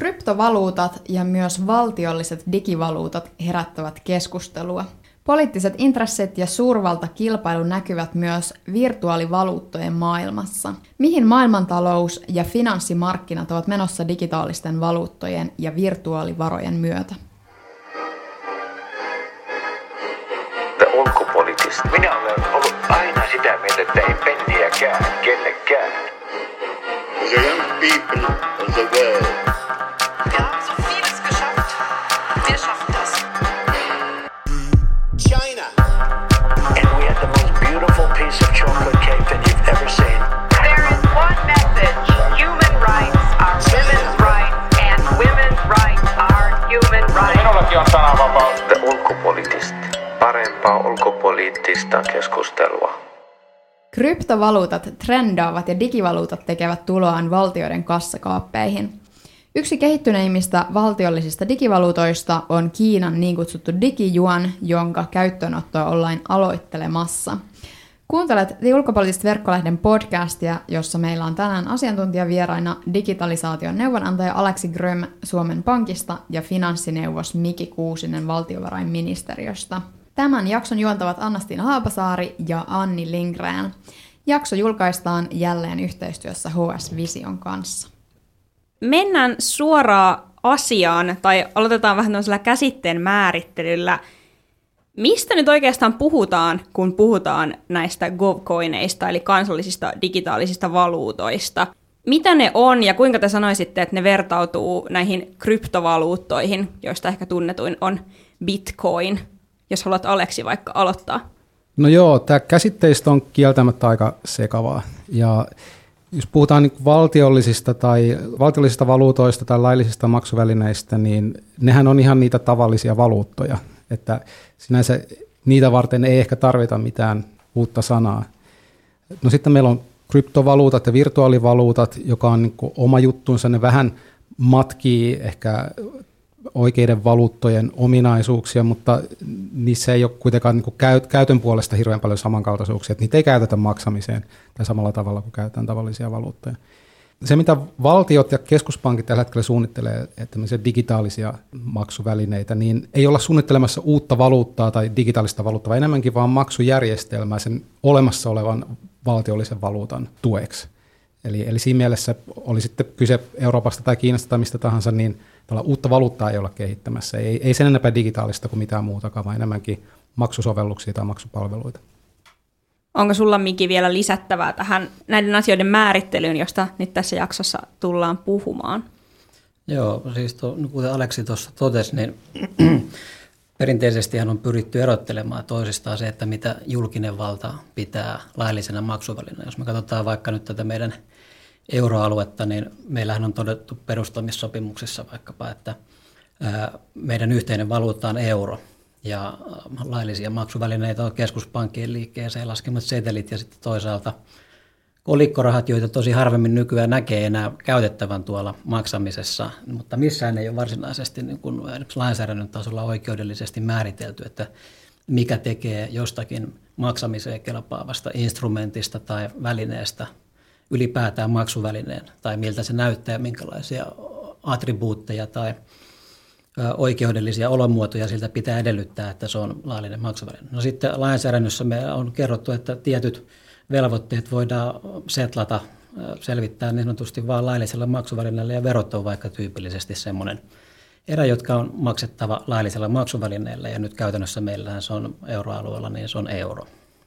Kryptovaluutat ja myös valtiolliset digivaluutat herättävät keskustelua. Poliittiset intressit ja suurvaltakilpailu näkyvät myös virtuaalivaluuttojen maailmassa. Mihin maailmantalous ja finanssimarkkinat ovat menossa digitaalisten valuuttojen ja virtuaalivarojen myötä? Ulkopoliittista. Minä olen ollut aina sitä mieltä, että ei penniäkään kellekään. The young people of the world parempaa ulkopoliittista keskustelua. Kryptovaluutat trendaavat ja digivaluutat tekevät tuloaan valtioiden kassakaappeihin. Yksi kehittyneimmistä valtiollisista digivaluutoista on Kiinan niin kutsuttu digijuan, jonka käyttöönottoa ollaan aloittelemassa. Kuuntelet The Ulkopoliittista verkkolehden podcastia, jossa meillä on tänään asiantuntijavieraina digitalisaation neuvonantaja Aleksi Gröm Suomen Pankista ja finanssineuvos Miki Kuusinen valtiovarainministeriöstä. Tämän jakson juontavat Annastina Haapasaari ja Anni Lindgren. Jakso julkaistaan jälleen yhteistyössä HS Vision kanssa. Mennään suoraan asiaan, tai aloitetaan vähän tämmöisellä käsitteen määrittelyllä. Mistä nyt oikeastaan puhutaan, kun puhutaan näistä govcoineista, eli kansallisista digitaalisista valuutoista? Mitä ne on ja kuinka te sanoisitte, että ne vertautuu näihin kryptovaluuttoihin, joista ehkä tunnetuin on Bitcoin? jos haluat Aleksi vaikka aloittaa. No joo, tämä käsitteistä on kieltämättä aika sekavaa. Ja jos puhutaan niin valtiollisista tai valtiollisista valuutoista tai laillisista maksuvälineistä, niin nehän on ihan niitä tavallisia valuuttoja. Että sinänsä niitä varten ei ehkä tarvita mitään uutta sanaa. No sitten meillä on kryptovaluutat ja virtuaalivaluutat, joka on niin oma juttuunsa. Ne vähän matkii ehkä oikeiden valuuttojen ominaisuuksia, mutta niissä ei ole kuitenkaan niin käytön puolesta hirveän paljon samankaltaisuuksia, että niitä ei käytetä maksamiseen tai samalla tavalla kuin käytetään tavallisia valuuttoja. Se, mitä valtiot ja keskuspankit tällä hetkellä suunnittelee, että digitaalisia maksuvälineitä, niin ei olla suunnittelemassa uutta valuuttaa tai digitaalista valuuttaa, vaan enemmänkin vaan maksujärjestelmää sen olemassa olevan valtiollisen valuutan tueksi. Eli, eli siinä mielessä oli sitten kyse Euroopasta tai Kiinasta tai mistä tahansa, niin uutta valuuttaa ei olla kehittämässä. Ei, ei sen enempää digitaalista kuin mitään muutakaan, vaan enemmänkin maksusovelluksia tai maksupalveluita. Onko sulla Miki vielä lisättävää tähän näiden asioiden määrittelyyn, josta nyt tässä jaksossa tullaan puhumaan? Joo, siis to, kuten Aleksi tuossa totesi, niin perinteisesti on pyritty erottelemaan toisistaan se, että mitä julkinen valta pitää laillisena maksuvälineenä. Jos me katsotaan vaikka nyt tätä meidän euroaluetta, niin meillähän on todettu perustamissopimuksessa vaikkapa, että meidän yhteinen valuutta on euro ja laillisia maksuvälineitä on keskuspankkien liikkeeseen laskemat setelit ja sitten toisaalta kolikkorahat, joita tosi harvemmin nykyään näkee enää käytettävän tuolla maksamisessa, mutta missään ei ole varsinaisesti niin kuin lainsäädännön tasolla oikeudellisesti määritelty, että mikä tekee jostakin maksamiseen kelpaavasta instrumentista tai välineestä ylipäätään maksuvälineen tai miltä se näyttää, minkälaisia attribuutteja tai oikeudellisia olomuotoja siltä pitää edellyttää, että se on laillinen maksuväline. No sitten lainsäädännössä me on kerrottu, että tietyt velvoitteet voidaan setlata, selvittää niin sanotusti vain laillisella maksuvälineellä ja verot on vaikka tyypillisesti semmoinen erä, jotka on maksettava laillisella maksuvälineellä ja nyt käytännössä meillähän se on euroalueella, niin se on euro.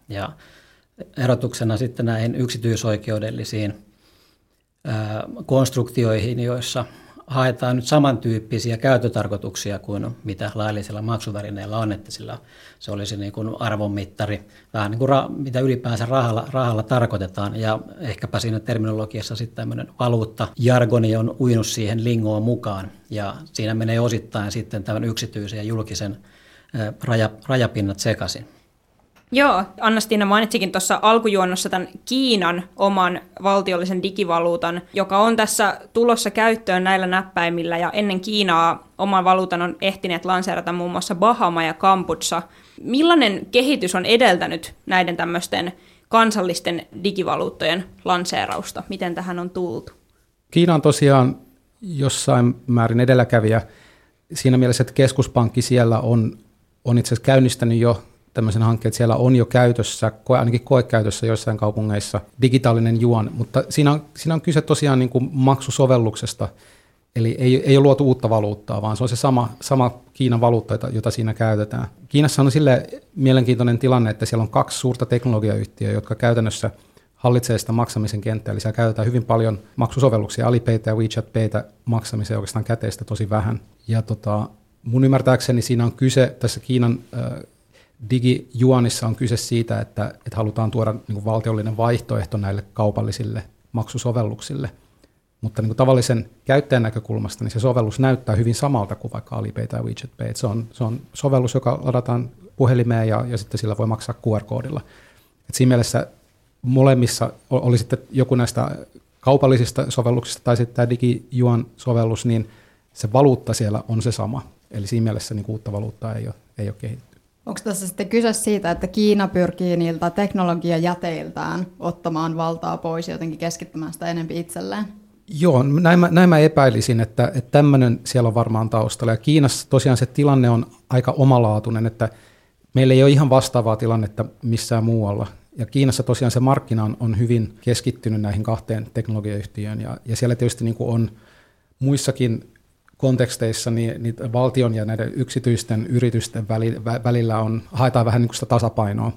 Ja erotuksena sitten näihin yksityisoikeudellisiin konstruktioihin, joissa haetaan nyt samantyyppisiä käyttötarkoituksia kuin mitä laillisella maksuvälineellä on, että sillä se olisi niin kuin arvonmittari, vähän niin kuin ra, mitä ylipäänsä rahalla, rahalla tarkoitetaan, ja ehkäpä siinä terminologiassa sitten tämmöinen valuutta, jargoni on uinut siihen lingoon mukaan, ja siinä menee osittain sitten tämän yksityisen ja julkisen raja, rajapinnat sekaisin. Joo, Anna-Stina mainitsikin tuossa alkujuonnossa tämän Kiinan oman valtiollisen digivaluutan, joka on tässä tulossa käyttöön näillä näppäimillä, ja ennen Kiinaa oman valuutan on ehtineet lanseerata muun muassa Bahama ja Kambodža. Millainen kehitys on edeltänyt näiden tämmöisten kansallisten digivaluuttojen lanseerausta? Miten tähän on tultu? Kiina on tosiaan jossain määrin edelläkävijä siinä mielessä, että keskuspankki siellä on, on itse asiassa käynnistänyt jo tämmöisen hankkeen, että siellä on jo käytössä, ainakin koekäytössä joissain kaupungeissa digitaalinen juon, mutta siinä on, siinä on kyse tosiaan niin kuin maksusovelluksesta, eli ei, ei ole luotu uutta valuuttaa, vaan se on se sama, sama Kiinan valuutta, jota, jota siinä käytetään. Kiinassa on sille mielenkiintoinen tilanne, että siellä on kaksi suurta teknologiayhtiöä, jotka käytännössä hallitsee sitä maksamisen kenttää, eli siellä käytetään hyvin paljon maksusovelluksia, Alipaytä ja WeChat Paytä maksamiseen oikeastaan käteistä tosi vähän. Ja tota, mun ymmärtääkseni siinä on kyse tässä Kiinan äh, digijuonissa on kyse siitä, että, että halutaan tuoda niin kuin valtiollinen vaihtoehto näille kaupallisille maksusovelluksille. Mutta niin kuin tavallisen käyttäjän näkökulmasta niin se sovellus näyttää hyvin samalta kuin vaikka Alipay tai WeChat Pay. Se on, se on sovellus, joka ladataan puhelimeen ja, ja sitten sillä voi maksaa QR-koodilla. Et siinä mielessä molemmissa, oli sitten joku näistä kaupallisista sovelluksista tai sitten tämä digijuon sovellus, niin se valuutta siellä on se sama. Eli siinä mielessä niin uutta valuuttaa ei ole, ei ole kehitetty. Onko tässä sitten kyse siitä, että Kiina pyrkii niiltä teknologiajäteiltään ottamaan valtaa pois ja jotenkin keskittämään sitä enempi itselleen? Joo, näin mä, näin mä epäilisin, että, että tämmöinen siellä on varmaan taustalla. Ja Kiinassa tosiaan se tilanne on aika omalaatuinen, että meillä ei ole ihan vastaavaa tilannetta missään muualla. Ja Kiinassa tosiaan se markkina on, on hyvin keskittynyt näihin kahteen teknologiayhtiöön, ja, ja siellä tietysti niin kuin on muissakin konteksteissa niin, niin valtion ja näiden yksityisten yritysten välillä on, haetaan vähän niin kuin sitä tasapainoa.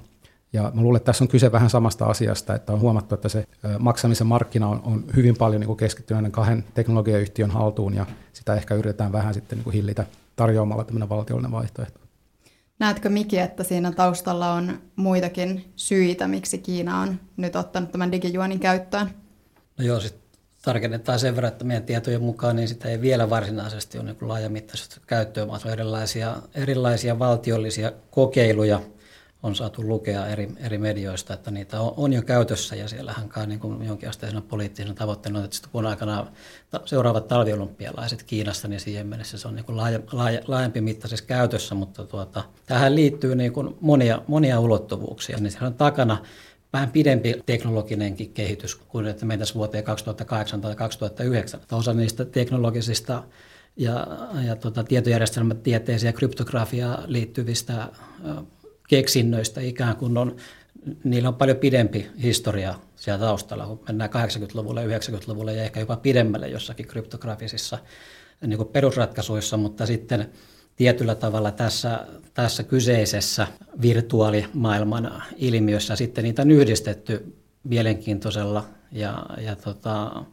Ja mä luulen, että tässä on kyse vähän samasta asiasta, että on huomattu, että se maksamisen markkina on, on hyvin paljon niin keskittynyt näiden kahden teknologiayhtiön haltuun, ja sitä ehkä yritetään vähän sitten niin kuin hillitä tarjoamalla tämmöinen valtiollinen vaihtoehto. Näetkö Miki, että siinä taustalla on muitakin syitä, miksi Kiina on nyt ottanut tämän digijuonin käyttöön? No joo, sitten tarkennetaan sen verran, että meidän tietojen mukaan niin sitä ei vielä varsinaisesti ole niin laajamittaisesti käyttöön, vaan on erilaisia, erilaisia valtiollisia kokeiluja on saatu lukea eri, eri medioista, että niitä on, on jo käytössä ja siellähän kai niin jonkinasteisena poliittisena tavoitteena, että sitten kun aikana seuraavat talviolympialaiset Kiinassa, niin siihen mennessä se on niin laaja, laaja, laajempi mittaisessa käytössä, mutta tuota, tähän liittyy niin monia, monia ulottuvuuksia, niin siellä on takana vähän pidempi teknologinenkin kehitys kuin että mentäisiin vuoteen 2008 tai 2009. Osa niistä teknologisista ja, ja tietojärjestelmätieteeseen ja kryptografiaan liittyvistä keksinnöistä ikään kuin on, niillä on paljon pidempi historia siellä taustalla, kun mennään 80-luvulle, 90-luvulle ja ehkä jopa pidemmälle jossakin kryptografisissa niin perusratkaisuissa, mutta sitten tietyllä tavalla tässä, tässä kyseisessä virtuaalimaailman ilmiössä sitten niitä on yhdistetty mielenkiintoisella ja, ja tota,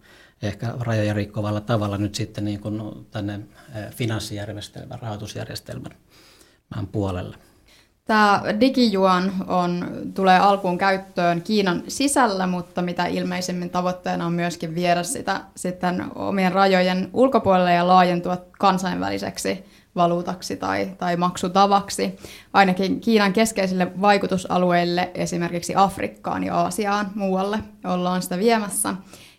ehkä rajoja rikkovalla tavalla nyt sitten niin kuin tänne finanssijärjestelmän, rahoitusjärjestelmän puolelle. Tämä digijuon on, tulee alkuun käyttöön Kiinan sisällä, mutta mitä ilmeisemmin tavoitteena on myöskin viedä sitä sitten omien rajojen ulkopuolelle ja laajentua kansainväliseksi valuutaksi tai, tai maksutavaksi. Ainakin Kiinan keskeisille vaikutusalueille, esimerkiksi Afrikkaan ja Aasiaan muualle, ollaan sitä viemässä.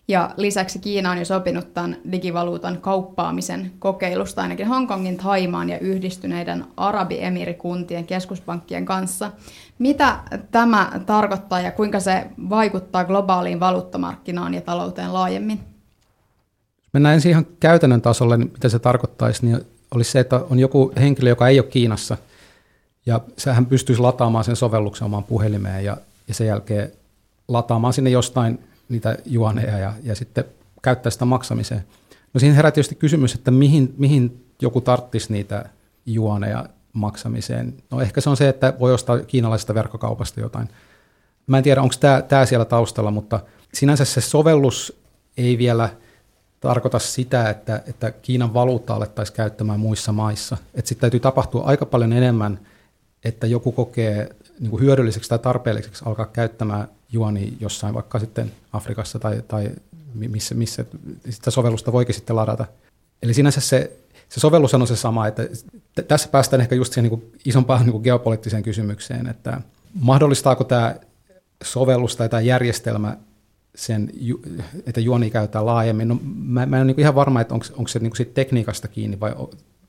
Ja lisäksi Kiina on jo sopinut tämän digivaluutan kauppaamisen kokeilusta ainakin Hongkongin, Taimaan ja yhdistyneiden Arabiemirikuntien keskuspankkien kanssa. Mitä tämä tarkoittaa ja kuinka se vaikuttaa globaaliin valuuttamarkkinaan ja talouteen laajemmin? Mennään ensin ihan käytännön tasolle, niin mitä se tarkoittaisi, niin olisi se, että on joku henkilö, joka ei ole Kiinassa, ja hän pystyisi lataamaan sen sovelluksen omaan puhelimeen ja, ja sen jälkeen lataamaan sinne jostain niitä juoneja ja, ja sitten käyttää sitä maksamiseen. No siinä herää tietysti kysymys, että mihin, mihin joku tarttisi niitä juoneja maksamiseen. No ehkä se on se, että voi ostaa kiinalaisesta verkkokaupasta jotain. Mä en tiedä, onko tämä, siellä taustalla, mutta sinänsä se sovellus ei vielä tarkoita sitä, että, että Kiinan valuutta alettaisiin käyttämään muissa maissa. Sitten täytyy tapahtua aika paljon enemmän, että joku kokee niin kuin hyödylliseksi tai tarpeelliseksi alkaa käyttämään juoni jossain vaikka sitten Afrikassa tai, tai missä, missä sitä sovellusta voikin sitten ladata. Eli sinänsä se, se sovellus on se sama, että t- tässä päästään ehkä just siihen niin kuin isompaan niin kuin geopoliittiseen kysymykseen, että mahdollistaako tämä sovellus tai tämä järjestelmä sen, että juoni käytetään laajemmin. No, mä, mä en ole niin ihan varma, että onko, onko se niin siitä tekniikasta kiinni vai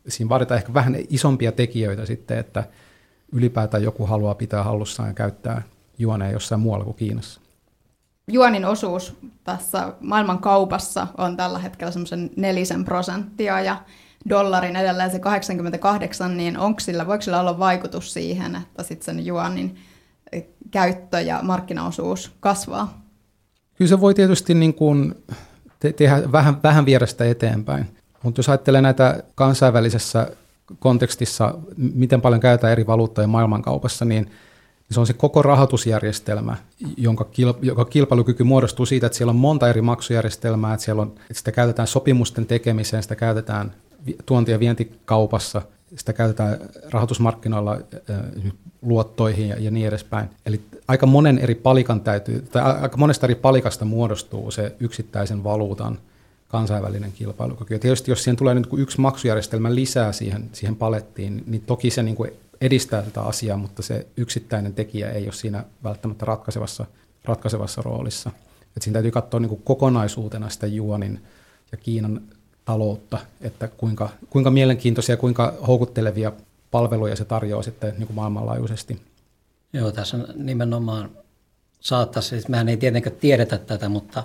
siinä vaaditaan ehkä vähän isompia tekijöitä sitten, että ylipäätään joku haluaa pitää hallussaan ja käyttää juoneen jossain muualla kuin Kiinassa. juonin osuus tässä maailman kaupassa on tällä hetkellä semmoisen nelisen prosenttia ja dollarin edelleen se 88, niin onko sillä, voiko sillä olla vaikutus siihen, että sitten sen juonin käyttö ja markkinaosuus kasvaa? Kyllä se voi tietysti niin kuin te- tehdä vähän, vähän vierestä eteenpäin, mutta jos ajattelee näitä kansainvälisessä kontekstissa, miten paljon käytetään eri valuuttoja maailmankaupassa, niin se on se koko rahoitusjärjestelmä, jonka, kil- joka kilpailukyky muodostuu siitä, että siellä on monta eri maksujärjestelmää, että, siellä on, että sitä käytetään sopimusten tekemiseen, sitä käytetään tuonti- ja vientikaupassa, sitä käytetään rahoitusmarkkinoilla luottoihin ja, ja niin edespäin. Eli aika monen eri palikan täytyy, tai aika monesta eri palikasta muodostuu se yksittäisen valuutan kansainvälinen kilpailukyky. Ja tietysti jos siihen tulee nyt yksi maksujärjestelmä lisää siihen, siihen palettiin, niin toki se niin kuin edistää tätä asiaa, mutta se yksittäinen tekijä ei ole siinä välttämättä ratkaisevassa, ratkaisevassa roolissa. Et siinä täytyy katsoa niin kuin kokonaisuutena sitä juonin ja Kiinan taloutta, että kuinka, kuinka mielenkiintoisia kuinka houkuttelevia palveluja se tarjoaa sitten niin kuin maailmanlaajuisesti. Joo, tässä on nimenomaan saattaisi, siis mehän ei tietenkään tiedetä tätä, mutta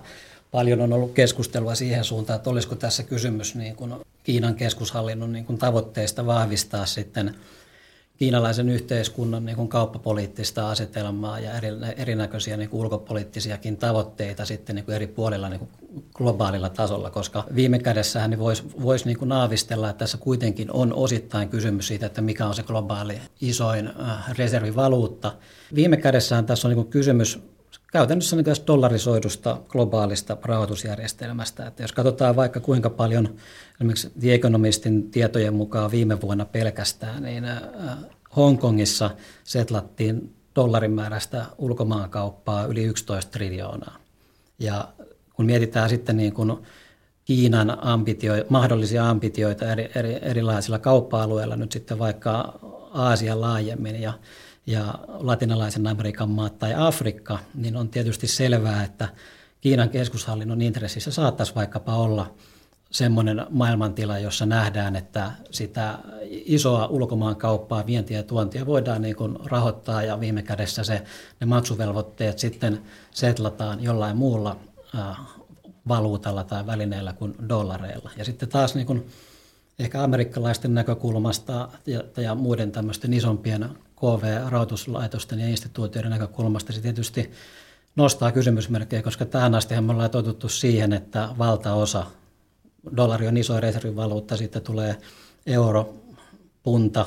paljon on ollut keskustelua siihen suuntaan, että olisiko tässä kysymys niin kuin Kiinan keskushallinnon niin kuin tavoitteista vahvistaa sitten kiinalaisen yhteiskunnan niin kuin kauppapoliittista asetelmaa ja eri, erinäköisiä niin kuin ulkopoliittisiakin tavoitteita sitten niin kuin eri puolilla niin kuin globaalilla tasolla, koska viime kädessähän niin voisi vois niin kuin naavistella, että tässä kuitenkin on osittain kysymys siitä, että mikä on se globaali isoin äh, reservivaluutta. Viime kädessähän tässä on niin kuin kysymys käytännössä niin dollarisoidusta globaalista rahoitusjärjestelmästä. Että jos katsotaan vaikka kuinka paljon esimerkiksi The Economistin tietojen mukaan viime vuonna pelkästään, niin äh, Hongkongissa setlattiin dollarin määrästä ulkomaankauppaa yli 11 triljoonaa. Ja kun mietitään sitten niin kuin Kiinan ambitio, mahdollisia ambitioita eri, eri, erilaisilla kauppa-alueilla nyt sitten vaikka Aasian laajemmin ja ja latinalaisen Amerikan maat tai Afrikka, niin on tietysti selvää, että Kiinan keskushallinnon intressissä saattaisi vaikkapa olla semmoinen maailmantila, jossa nähdään, että sitä isoa ulkomaan kauppaa, vientiä ja tuontia voidaan niin kuin rahoittaa ja viime kädessä se, ne maksuvelvoitteet sitten setlataan jollain muulla äh, valuutalla tai välineellä kuin dollareilla. Ja sitten taas niin kuin ehkä amerikkalaisten näkökulmasta ja, ja muiden tämmöisten isompien KV-rahoituslaitosten ja instituutioiden näkökulmasta. Se tietysti nostaa kysymysmerkkejä, koska tähän asti me ollaan totuttu siihen, että valtaosa, dollari on iso reservivaluutta, sitten tulee euro, punta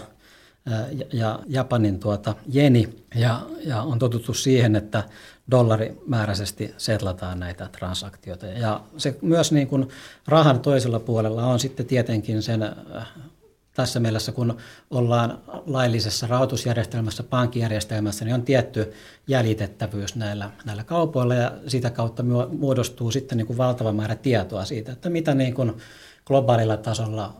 ja Japanin tuota jeni, ja, ja on totuttu siihen, että dollarimääräisesti setlataan näitä transaktioita. Ja se myös niin kuin rahan toisella puolella on sitten tietenkin sen tässä mielessä, kun ollaan laillisessa rahoitusjärjestelmässä, pankkijärjestelmässä, niin on tietty jäljitettävyys näillä, näillä kaupoilla ja sitä kautta muodostuu sitten niin kuin valtava määrä tietoa siitä, että mitä niin kuin globaalilla tasolla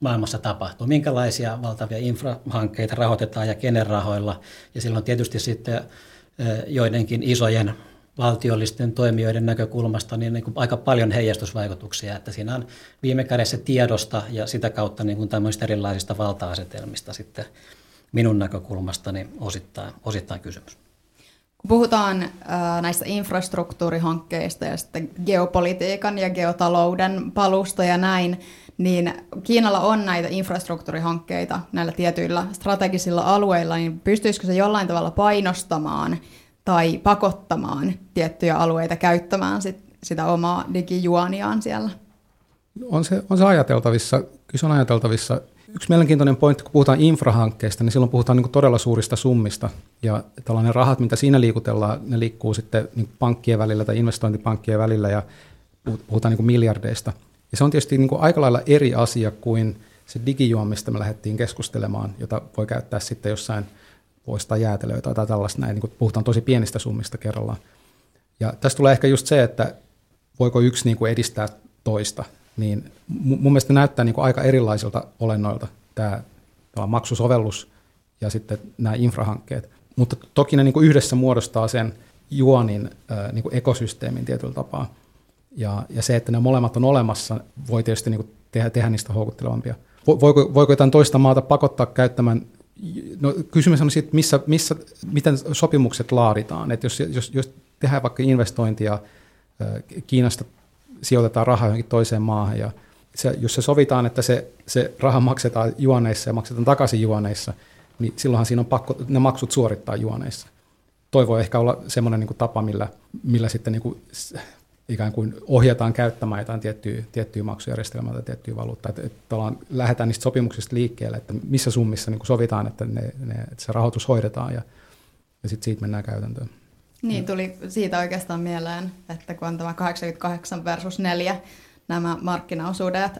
maailmassa tapahtuu, minkälaisia valtavia infrahankkeita rahoitetaan ja kenen rahoilla. Ja silloin tietysti sitten joidenkin isojen valtiollisten toimijoiden näkökulmasta niin, niin kuin aika paljon heijastusvaikutuksia, että siinä on viime kädessä tiedosta ja sitä kautta niin kuin tämmöistä erilaisista valta-asetelmista sitten minun näkökulmastani osittain, osittain kysymys. Kun puhutaan äh, näistä infrastruktuurihankkeista ja sitten geopolitiikan ja geotalouden palusta ja näin, niin Kiinalla on näitä infrastruktuurihankkeita näillä tietyillä strategisilla alueilla, niin pystyisikö se jollain tavalla painostamaan tai pakottamaan tiettyjä alueita käyttämään sit, sitä omaa digijuoniaan siellä? On se, on se ajateltavissa, kyllä se on ajateltavissa. Yksi mielenkiintoinen pointti, kun puhutaan infrahankkeista, niin silloin puhutaan niin todella suurista summista. Ja tällainen rahat, mitä siinä liikutellaan, ne liikkuu sitten niin pankkien välillä tai investointipankkien välillä ja puhutaan niin miljardeista. Ja se on tietysti niin aika lailla eri asia kuin se digijuon, mistä me lähdettiin keskustelemaan, jota voi käyttää sitten jossain – poistaa jäätelöitä tai tällaista näin, niin puhutaan tosi pienistä summista kerrallaan. Ja tästä tulee ehkä just se, että voiko yksi niin kuin edistää toista, niin mun mielestä näyttää niin kuin aika erilaisilta olennoilta tämä, tämä maksusovellus ja sitten nämä infrahankkeet. Mutta toki ne niin kuin yhdessä muodostaa sen juonin niin kuin ekosysteemin tietyllä tapaa. Ja, ja se, että ne molemmat on olemassa, voi tietysti niin kuin tehdä, tehdä niistä houkuttelevampia. Voiko, voiko jotain toista maata pakottaa käyttämään No, kysymys on siitä, missä, missä, miten sopimukset laaditaan. Että jos, jos, jos tehdään vaikka investointia, Kiinasta sijoitetaan rahaa johonkin toiseen maahan ja se, jos se sovitaan, että se, se raha maksetaan juoneissa ja maksetaan takaisin juoneissa, niin silloinhan siinä on pakko ne maksut suorittaa juoneissa. Toivoo ehkä olla semmoinen niin tapa, millä, millä sitten niin kuin ikään kuin ohjataan käyttämään jotain tiettyä, tiettyä maksujärjestelmää tai tiettyä valuuttaa. Että, että lähdetään niistä sopimuksista liikkeelle, että missä summissa niin sovitaan, että, ne, ne, että se rahoitus hoidetaan ja, ja sitten siitä mennään käytäntöön. Niin, tuli siitä oikeastaan mieleen, että kun on tämä 88 versus 4 nämä markkinaosuudet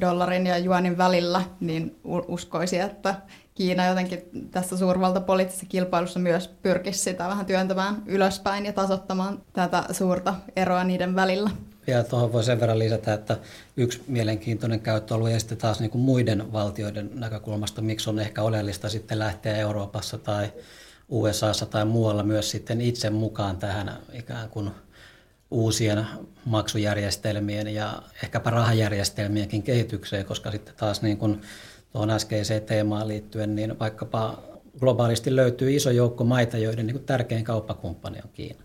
dollarin ja juonin välillä, niin uskoisin, että Kiina jotenkin tässä suurvaltapoliittisessa kilpailussa myös pyrkisi sitä vähän työntämään ylöspäin ja tasottamaan tätä suurta eroa niiden välillä. Ja tuohon voi sen verran lisätä, että yksi mielenkiintoinen käyttöalue ja sitten taas niin kuin muiden valtioiden näkökulmasta, miksi on ehkä oleellista sitten lähteä Euroopassa tai USAssa tai muualla myös sitten itse mukaan tähän ikään kuin uusien maksujärjestelmien ja ehkäpä rahajärjestelmienkin kehitykseen, koska sitten taas niin kuin tuohon äskeiseen teemaan liittyen, niin vaikkapa globaalisti löytyy iso joukko maita, joiden niin kuin tärkein kauppakumppani on Kiina.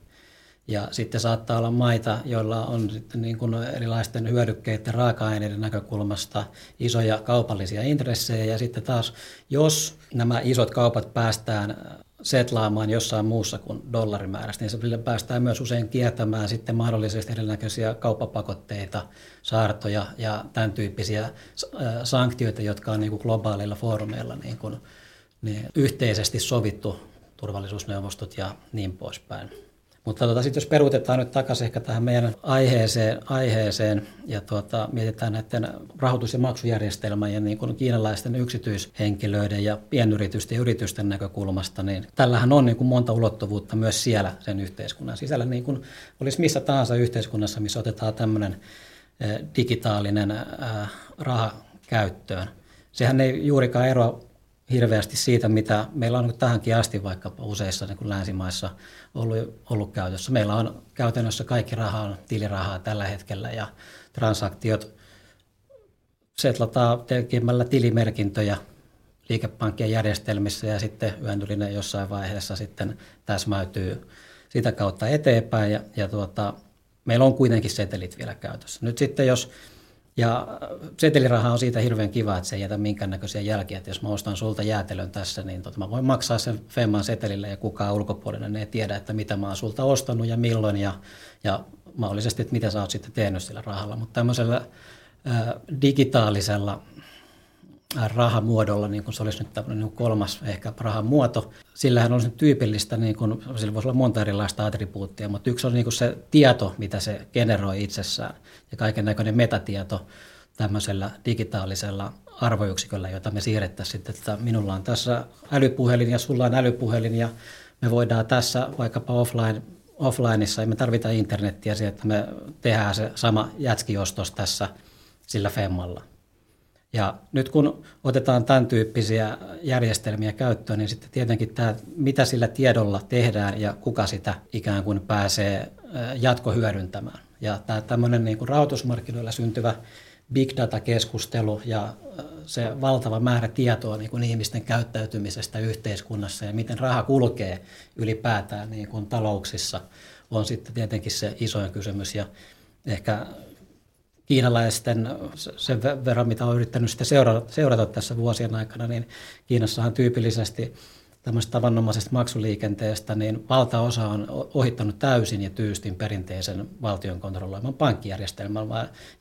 Ja sitten saattaa olla maita, joilla on sitten niin kuin erilaisten hyödykkeiden raaka-aineiden näkökulmasta isoja kaupallisia intressejä. Ja sitten taas, jos nämä isot kaupat päästään setlaamaan jossain muussa kuin dollarimäärästä, niin se päästään myös usein kiertämään sitten mahdollisesti erinäköisiä kauppapakotteita, saartoja ja tämän tyyppisiä sanktioita, jotka on niin kuin globaaleilla foorumeilla niin kuin, niin yhteisesti sovittu turvallisuusneuvostot ja niin poispäin. Mutta tota, sitten jos peruutetaan nyt takaisin ehkä tähän meidän aiheeseen, aiheeseen ja tuota, mietitään näiden rahoitus- ja maksujärjestelmän ja niin kuin kiinalaisten yksityishenkilöiden ja pienyritysten ja yritysten näkökulmasta, niin tällähän on niin kuin monta ulottuvuutta myös siellä sen yhteiskunnan sisällä, niin kuin olisi missä tahansa yhteiskunnassa, missä otetaan tämmöinen eh, digitaalinen eh, raha käyttöön. Sehän ei juurikaan eroa hirveästi siitä, mitä meillä on tähänkin asti vaikka useissa niin kuin länsimaissa ollut, ollut käytössä. Meillä on käytännössä kaikki raha on tilirahaa tällä hetkellä ja transaktiot setlataan tekemällä tilimerkintöjä liikepankkien järjestelmissä ja sitten yöntylinen jossain vaiheessa sitten täsmäytyy sitä kautta eteenpäin ja, ja tuota, meillä on kuitenkin setelit vielä käytössä. Nyt sitten jos ja seteliraha on siitä hirveän kiva, että se ei jätä minkäännäköisiä jälkiä. Että jos mä ostan sulta jäätelön tässä, niin tota, mä voin maksaa sen Femman setelillä ja kukaan ulkopuolinen ei tiedä, että mitä mä oon sulta ostanut ja milloin ja, ja mahdollisesti, että mitä sä oot sitten tehnyt sillä rahalla. Mutta tämmöisellä ää, digitaalisella rahamuodolla, niin kuin se olisi nyt niin kolmas ehkä rahamuoto. Sillähän on tyypillistä, niin kuin, sillä voisi olla monta erilaista attribuuttia, mutta yksi on niin kuin se tieto, mitä se generoi itsessään ja kaiken näköinen metatieto tämmöisellä digitaalisella arvoyksiköllä, jota me siirrettäisiin sitten, että minulla on tässä älypuhelin ja sulla on älypuhelin ja me voidaan tässä vaikkapa offline, offlineissa, ei me tarvita internettiä siihen, että me tehdään se sama jätskiostos tässä sillä femmalla. Ja nyt kun otetaan tämän tyyppisiä järjestelmiä käyttöön, niin sitten tietenkin tämä, mitä sillä tiedolla tehdään ja kuka sitä ikään kuin pääsee jatkohyödyntämään. Ja tämä tämmöinen niin kuin rahoitusmarkkinoilla syntyvä big data-keskustelu ja se valtava määrä tietoa niin kuin ihmisten käyttäytymisestä yhteiskunnassa ja miten raha kulkee ylipäätään niin kuin talouksissa on sitten tietenkin se isoin kysymys. Ja ehkä kiinalaisten, sen verran mitä olen yrittänyt sitä seurata, seurata tässä vuosien aikana, niin Kiinassahan tyypillisesti tämmöisestä tavanomaisesta maksuliikenteestä, niin valtaosa on ohittanut täysin ja tyystin perinteisen valtion kontrolloiman pankkijärjestelmän,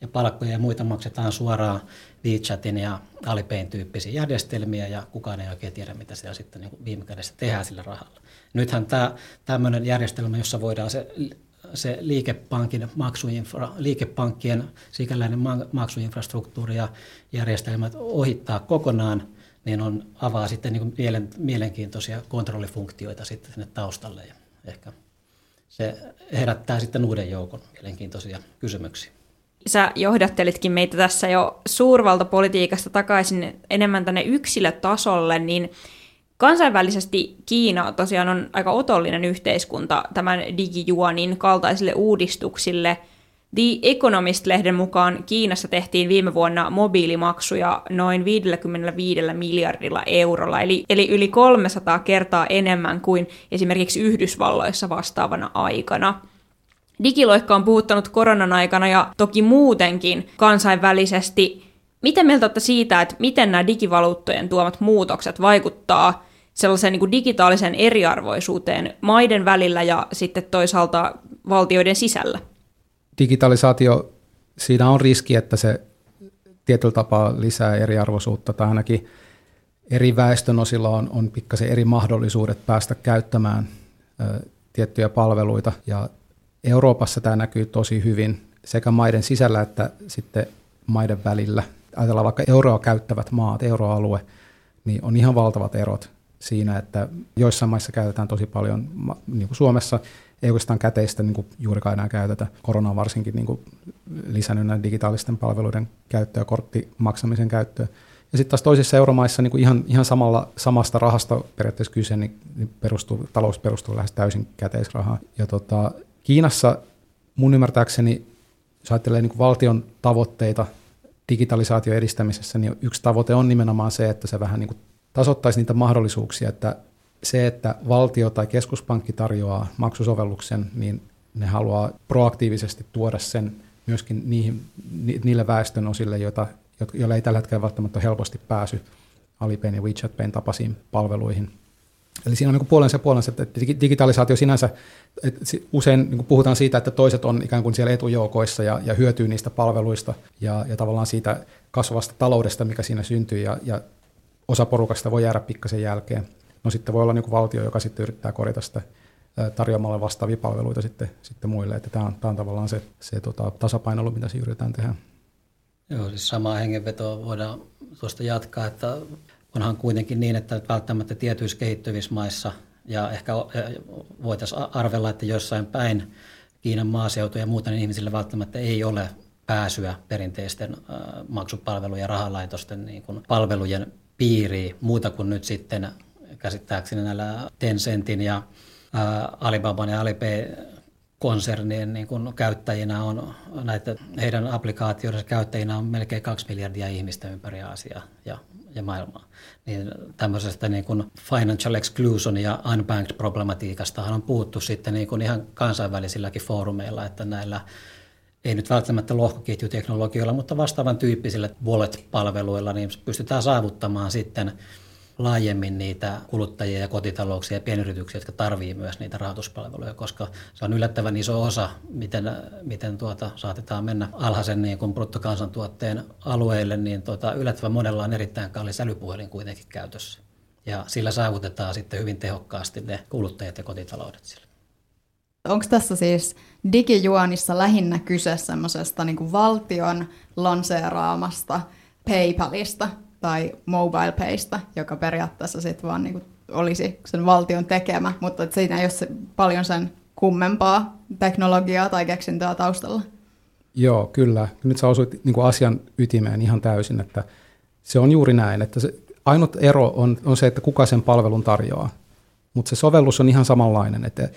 ja palkkoja ja muita maksetaan suoraan WeChatin ja Alipayn tyyppisiä järjestelmiä, ja kukaan ei oikein tiedä, mitä siellä sitten niin viime kädessä tehdään sillä rahalla. Nythän tämä tämmöinen järjestelmä, jossa voidaan se se liikepankin maksuinfra, liikepankkien sikäläinen maksuinfrastruktuuri ja järjestelmät ohittaa kokonaan, niin on, avaa sitten niin mielen, mielenkiintoisia kontrollifunktioita sitten sinne taustalle ja ehkä se herättää sitten uuden joukon mielenkiintoisia kysymyksiä. Sä johdattelitkin meitä tässä jo suurvaltapolitiikasta takaisin enemmän tänne yksilötasolle, niin Kansainvälisesti Kiina tosiaan on aika otollinen yhteiskunta tämän digijuonin kaltaisille uudistuksille. The Economist-lehden mukaan Kiinassa tehtiin viime vuonna mobiilimaksuja noin 55 miljardilla eurolla, eli, eli yli 300 kertaa enemmän kuin esimerkiksi Yhdysvalloissa vastaavana aikana. Digiloikka on puhuttanut koronan aikana ja toki muutenkin kansainvälisesti. Miten mieltä olette siitä, että miten nämä digivaluuttojen tuomat muutokset vaikuttaa sellaiseen niin kuin digitaaliseen eriarvoisuuteen maiden välillä ja sitten toisaalta valtioiden sisällä? Digitalisaatio, siinä on riski, että se tietyllä tapaa lisää eriarvoisuutta tai ainakin eri väestönosilla on, on pikkasen eri mahdollisuudet päästä käyttämään ö, tiettyjä palveluita ja Euroopassa tämä näkyy tosi hyvin sekä maiden sisällä että sitten maiden välillä. Ajatellaan vaikka euroa käyttävät maat, euroalue, niin on ihan valtavat erot siinä, että joissain maissa käytetään tosi paljon, niin kuin Suomessa ei oikeastaan käteistä niin kuin juurikaan enää käytetä. Korona on varsinkin niin kuin lisännyt näiden digitaalisten palveluiden käyttöä, korttimaksamisen käyttöä. Ja sitten taas toisissa euromaissa niin kuin ihan, ihan samalla, samasta rahasta periaatteessa kyse, niin, niin perustuu, talous perustuu lähes täysin käteisrahaan. Ja tota, Kiinassa mun ymmärtääkseni, jos ajattelee niin kuin valtion tavoitteita digitalisaation edistämisessä, niin yksi tavoite on nimenomaan se, että se vähän niin kuin tasoittaisi niitä mahdollisuuksia, että se, että valtio tai keskuspankki tarjoaa maksusovelluksen, niin ne haluaa proaktiivisesti tuoda sen myöskin niihin, niille väestön osille, joita, joilla ei tällä hetkellä välttämättä helposti pääsy Alipayn ja WeChat Payn tapaisiin palveluihin. Eli siinä on niin puolensa ja puolensa, että digitalisaatio sinänsä, että usein niin puhutaan siitä, että toiset on ikään kuin siellä etujoukoissa ja, ja hyötyy niistä palveluista ja, ja tavallaan siitä kasvavasta taloudesta, mikä siinä syntyy, ja, ja osa porukasta voi jäädä pikkasen jälkeen. No sitten voi olla niin valtio, joka sitten yrittää korjata sitä tarjoamalla vastaavia palveluita sitten, sitten muille. Että tämä on, tämä on tavallaan se, se tota, tasapainoilu, mitä siinä yritetään tehdä. Joo, siis samaa hengenvetoa voidaan tuosta jatkaa, että onhan kuitenkin niin, että välttämättä tietyissä kehittyvissä maissa ja ehkä voitaisiin arvella, että jossain päin Kiinan maaseutu ja muuta, niin ihmisille välttämättä ei ole pääsyä perinteisten maksupalvelujen ja rahalaitosten niin kuin palvelujen piiriin muuta kuin nyt sitten käsittääkseni näillä Tencentin ja Alibaban ja Alipay konsernien niin kuin käyttäjinä on, näitä, heidän applikaatioidensa käyttäjinä on melkein kaksi miljardia ihmistä ympäri Aasiaa ja, ja maailmaa. Niin tämmöisestä niin kuin financial exclusion ja unbanked problematiikastahan on puhuttu sitten niin kuin ihan kansainvälisilläkin foorumeilla, että näillä ei nyt välttämättä lohkoketjuteknologioilla, mutta vastaavan tyyppisillä wallet-palveluilla niin pystytään saavuttamaan sitten laajemmin niitä kuluttajia ja kotitalouksia ja pienyrityksiä, jotka tarvii myös niitä rahoituspalveluja, koska se on yllättävän iso osa, miten, miten tuota, saatetaan mennä alhaisen niin kuin bruttokansantuotteen alueille, niin tuota, yllättävän monella on erittäin kallis älypuhelin kuitenkin käytössä. Ja sillä saavutetaan sitten hyvin tehokkaasti ne kuluttajat ja kotitaloudet sillä. Onko tässä siis digijuonissa lähinnä kyse semmoisesta niin valtion lanseeraamasta PayPalista, tai MobilePaysta, joka periaatteessa sitten vaan niin olisi sen valtion tekemä, mutta että siinä ei ole se, paljon sen kummempaa teknologiaa tai keksintöä taustalla. Joo, kyllä. Nyt sä osuit niin asian ytimeen ihan täysin, että se on juuri näin, että se ainut ero on, on se, että kuka sen palvelun tarjoaa, mutta se sovellus on ihan samanlainen, että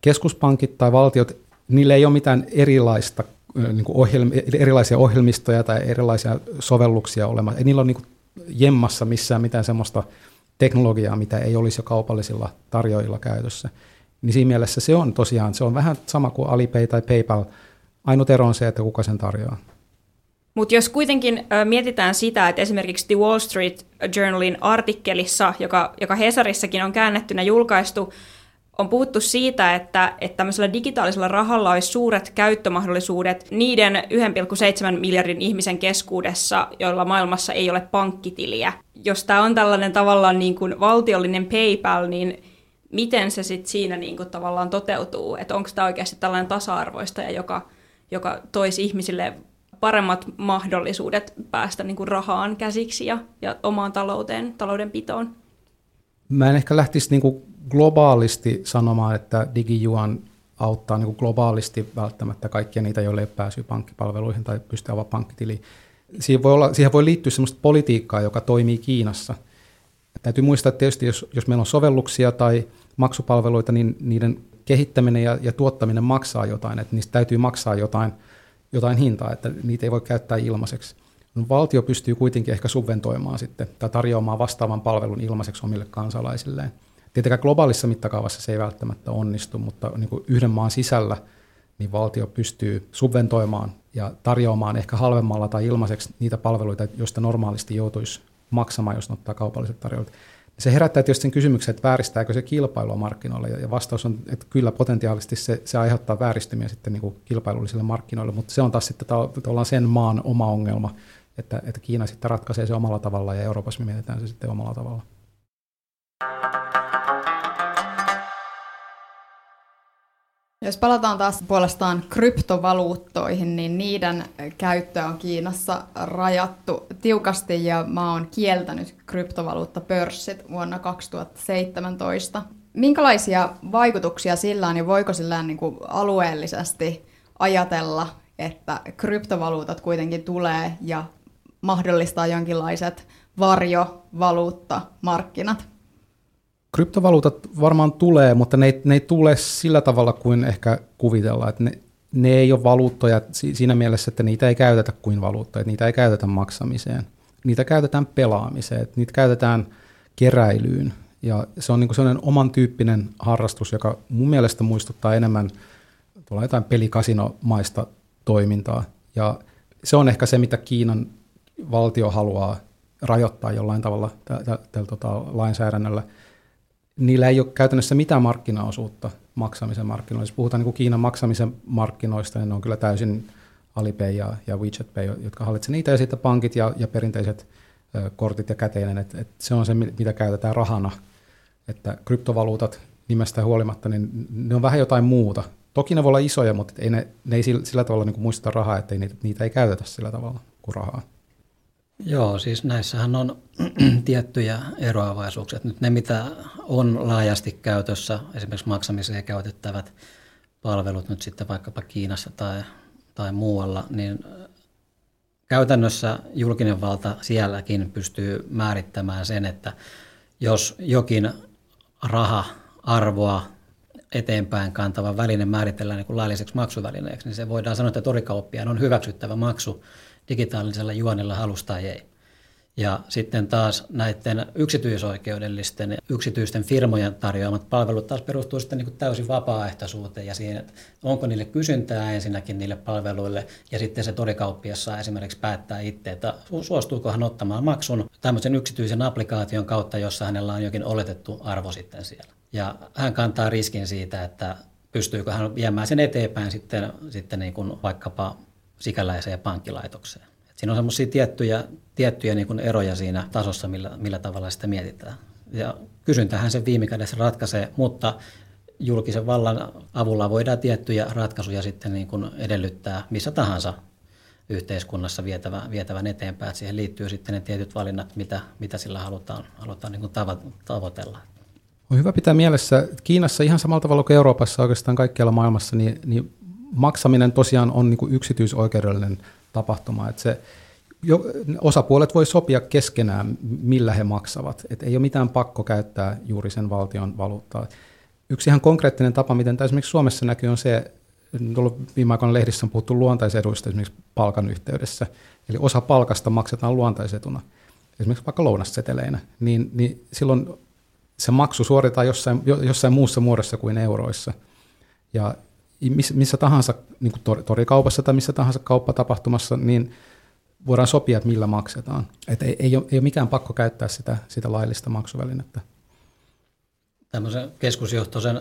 keskuspankit tai valtiot, niille ei ole mitään erilaista niin ohjelmi, erilaisia ohjelmistoja tai erilaisia sovelluksia olemassa. Ei niillä ole niin jemmassa missään mitään semmoista teknologiaa, mitä ei olisi jo kaupallisilla tarjoajilla käytössä. Niin siinä mielessä se on tosiaan, se on vähän sama kuin Alipay tai PayPal. Ainut ero on se, että kuka sen tarjoaa. Mutta jos kuitenkin mietitään sitä, että esimerkiksi The Wall Street Journalin artikkelissa, joka, joka Hesarissakin on käännettynä julkaistu, on puhuttu siitä, että, että tämmöisellä digitaalisella rahalla olisi suuret käyttömahdollisuudet niiden 1,7 miljardin ihmisen keskuudessa, joilla maailmassa ei ole pankkitiliä. Jos tämä on tällainen tavallaan niin kuin valtiollinen PayPal, niin miten se sitten siinä niin kuin tavallaan toteutuu? Että onko tämä oikeasti tällainen tasa-arvoista, ja joka, joka toisi ihmisille paremmat mahdollisuudet päästä niin kuin rahaan käsiksi ja, ja omaan talouteen, taloudenpitoon? Mä en ehkä lähtisi niin kuin globaalisti sanomaan, että digijuan auttaa niin kuin globaalisti välttämättä kaikkia niitä, joille ei ole päässyt pankkipalveluihin tai pystyy avaamaan pankkitili. Siihen voi, olla, siihen voi liittyä sellaista politiikkaa, joka toimii Kiinassa. Täytyy muistaa, että tietysti jos, jos meillä on sovelluksia tai maksupalveluita, niin niiden kehittäminen ja, ja tuottaminen maksaa jotain, että niistä täytyy maksaa jotain jotain hintaa, että niitä ei voi käyttää ilmaiseksi. No, valtio pystyy kuitenkin ehkä subventoimaan sitten tai tarjoamaan vastaavan palvelun ilmaiseksi omille kansalaisilleen. Tietenkään globaalissa mittakaavassa se ei välttämättä onnistu, mutta niin kuin yhden maan sisällä niin valtio pystyy subventoimaan ja tarjoamaan ehkä halvemmalla tai ilmaiseksi niitä palveluita, joista normaalisti joutuisi maksamaan, jos ottaa kaupalliset tarjoilut. Se herättää tietysti sen kysymyksen, että vääristääkö se kilpailua markkinoille, ja vastaus on, että kyllä potentiaalisesti se, se aiheuttaa vääristymiä sitten niin kuin kilpailullisille markkinoille, mutta se on taas sitten tavallaan sen maan oma ongelma, että, että Kiina sitten ratkaisee se omalla tavalla ja Euroopassa me mietitään se sitten omalla tavalla. Jos palataan taas puolestaan kryptovaluuttoihin, niin niiden käyttö on Kiinassa rajattu tiukasti ja maa on kieltänyt kryptovaluuttapörssit vuonna 2017. Minkälaisia vaikutuksia sillä on ja voiko sillä niin kuin alueellisesti ajatella, että kryptovaluutat kuitenkin tulee ja mahdollistaa jonkinlaiset varjovaluuttamarkkinat? Kryptovaluutat varmaan tulee, mutta ne ei, ne ei tule sillä tavalla kuin ehkä kuvitellaan. Että ne, ne ei ole valuuttoja siinä mielessä, että niitä ei käytetä kuin valuuttoja, niitä ei käytetä maksamiseen. Niitä käytetään pelaamiseen, niitä käytetään keräilyyn. Ja se on niin sellainen oman tyyppinen harrastus, joka mun mielestä muistuttaa enemmän tuolla jotain pelikasinomaista toimintaa. Ja se on ehkä se, mitä Kiinan valtio haluaa rajoittaa jollain tavalla tällä tota, lainsäädännöllä – niillä ei ole käytännössä mitään markkinaosuutta maksamisen markkinoilla. Jos puhutaan niin kuin Kiinan maksamisen markkinoista, niin ne on kyllä täysin Alipay ja, ja WeChat Pay, jotka hallitsevat niitä, ja sitten pankit ja, ja perinteiset ö, kortit ja käteinen, että et se on se, mitä käytetään rahana. Että kryptovaluutat nimestä huolimatta, niin ne on vähän jotain muuta. Toki ne voi olla isoja, mutta ei ne, ne ei sillä, sillä tavalla niin kuin muisteta rahaa, että niitä, niitä ei käytetä sillä tavalla kuin rahaa. Joo, siis näissähän on tiettyjä eroavaisuuksia. Nyt ne, mitä on laajasti käytössä, esimerkiksi maksamiseen käytettävät palvelut nyt sitten vaikkapa Kiinassa tai, tai muualla, niin käytännössä julkinen valta sielläkin pystyy määrittämään sen, että jos jokin raha-arvoa eteenpäin kantava väline määritellään niin kuin lailliseksi maksuvälineeksi, niin se voidaan sanoa, että torikauppiaan on hyväksyttävä maksu digitaalisella juonella halusta tai ei. Ja sitten taas näiden yksityisoikeudellisten yksityisten firmojen tarjoamat palvelut taas perustuu sitten niin täysin vapaaehtoisuuteen ja siihen, että onko niille kysyntää ensinnäkin niille palveluille ja sitten se torikauppias saa esimerkiksi päättää itse, että suostuuko hän ottamaan maksun tämmöisen yksityisen applikaation kautta, jossa hänellä on jokin oletettu arvo sitten siellä. Ja hän kantaa riskin siitä, että pystyykö hän viemään sen eteenpäin sitten, sitten niin kuin vaikkapa sikäläiseen pankkilaitokseen. Et siinä on semmoisia tiettyjä, tiettyjä niin kuin eroja siinä tasossa, millä, millä tavalla sitä mietitään. Ja kysyntähän se viime kädessä ratkaisee, mutta julkisen vallan avulla voidaan tiettyjä ratkaisuja sitten niin kuin edellyttää missä tahansa yhteiskunnassa vietävän, vietävän eteenpäin. Että siihen liittyy sitten ne tietyt valinnat, mitä, mitä sillä halutaan, halutaan niin kuin tavoitella. On hyvä pitää mielessä, että Kiinassa ihan samalla tavalla kuin Euroopassa oikeastaan kaikkialla maailmassa, niin, niin maksaminen tosiaan on niin kuin yksityisoikeudellinen tapahtuma. Että se, jo, osapuolet voi sopia keskenään, millä he maksavat. Et ei ole mitään pakko käyttää juuri sen valtion valuuttaa. Yksi ihan konkreettinen tapa, miten tämä esimerkiksi Suomessa näkyy, on se, tuolla viime aikoina lehdissä on puhuttu luontaiseduista esimerkiksi palkan yhteydessä. Eli osa palkasta maksetaan luontaisetuna, esimerkiksi vaikka lounasseteleinä. Niin, niin silloin se maksu suoritetaan jossain, jossain muussa muodossa kuin euroissa. Ja missä tahansa niin kuin torikaupassa tai missä tahansa kauppatapahtumassa, niin voidaan sopia, että millä maksetaan. Et ei, ei, ole, ei ole mikään pakko käyttää sitä, sitä laillista maksuvälinettä. Tämmöisen keskusjohtoisen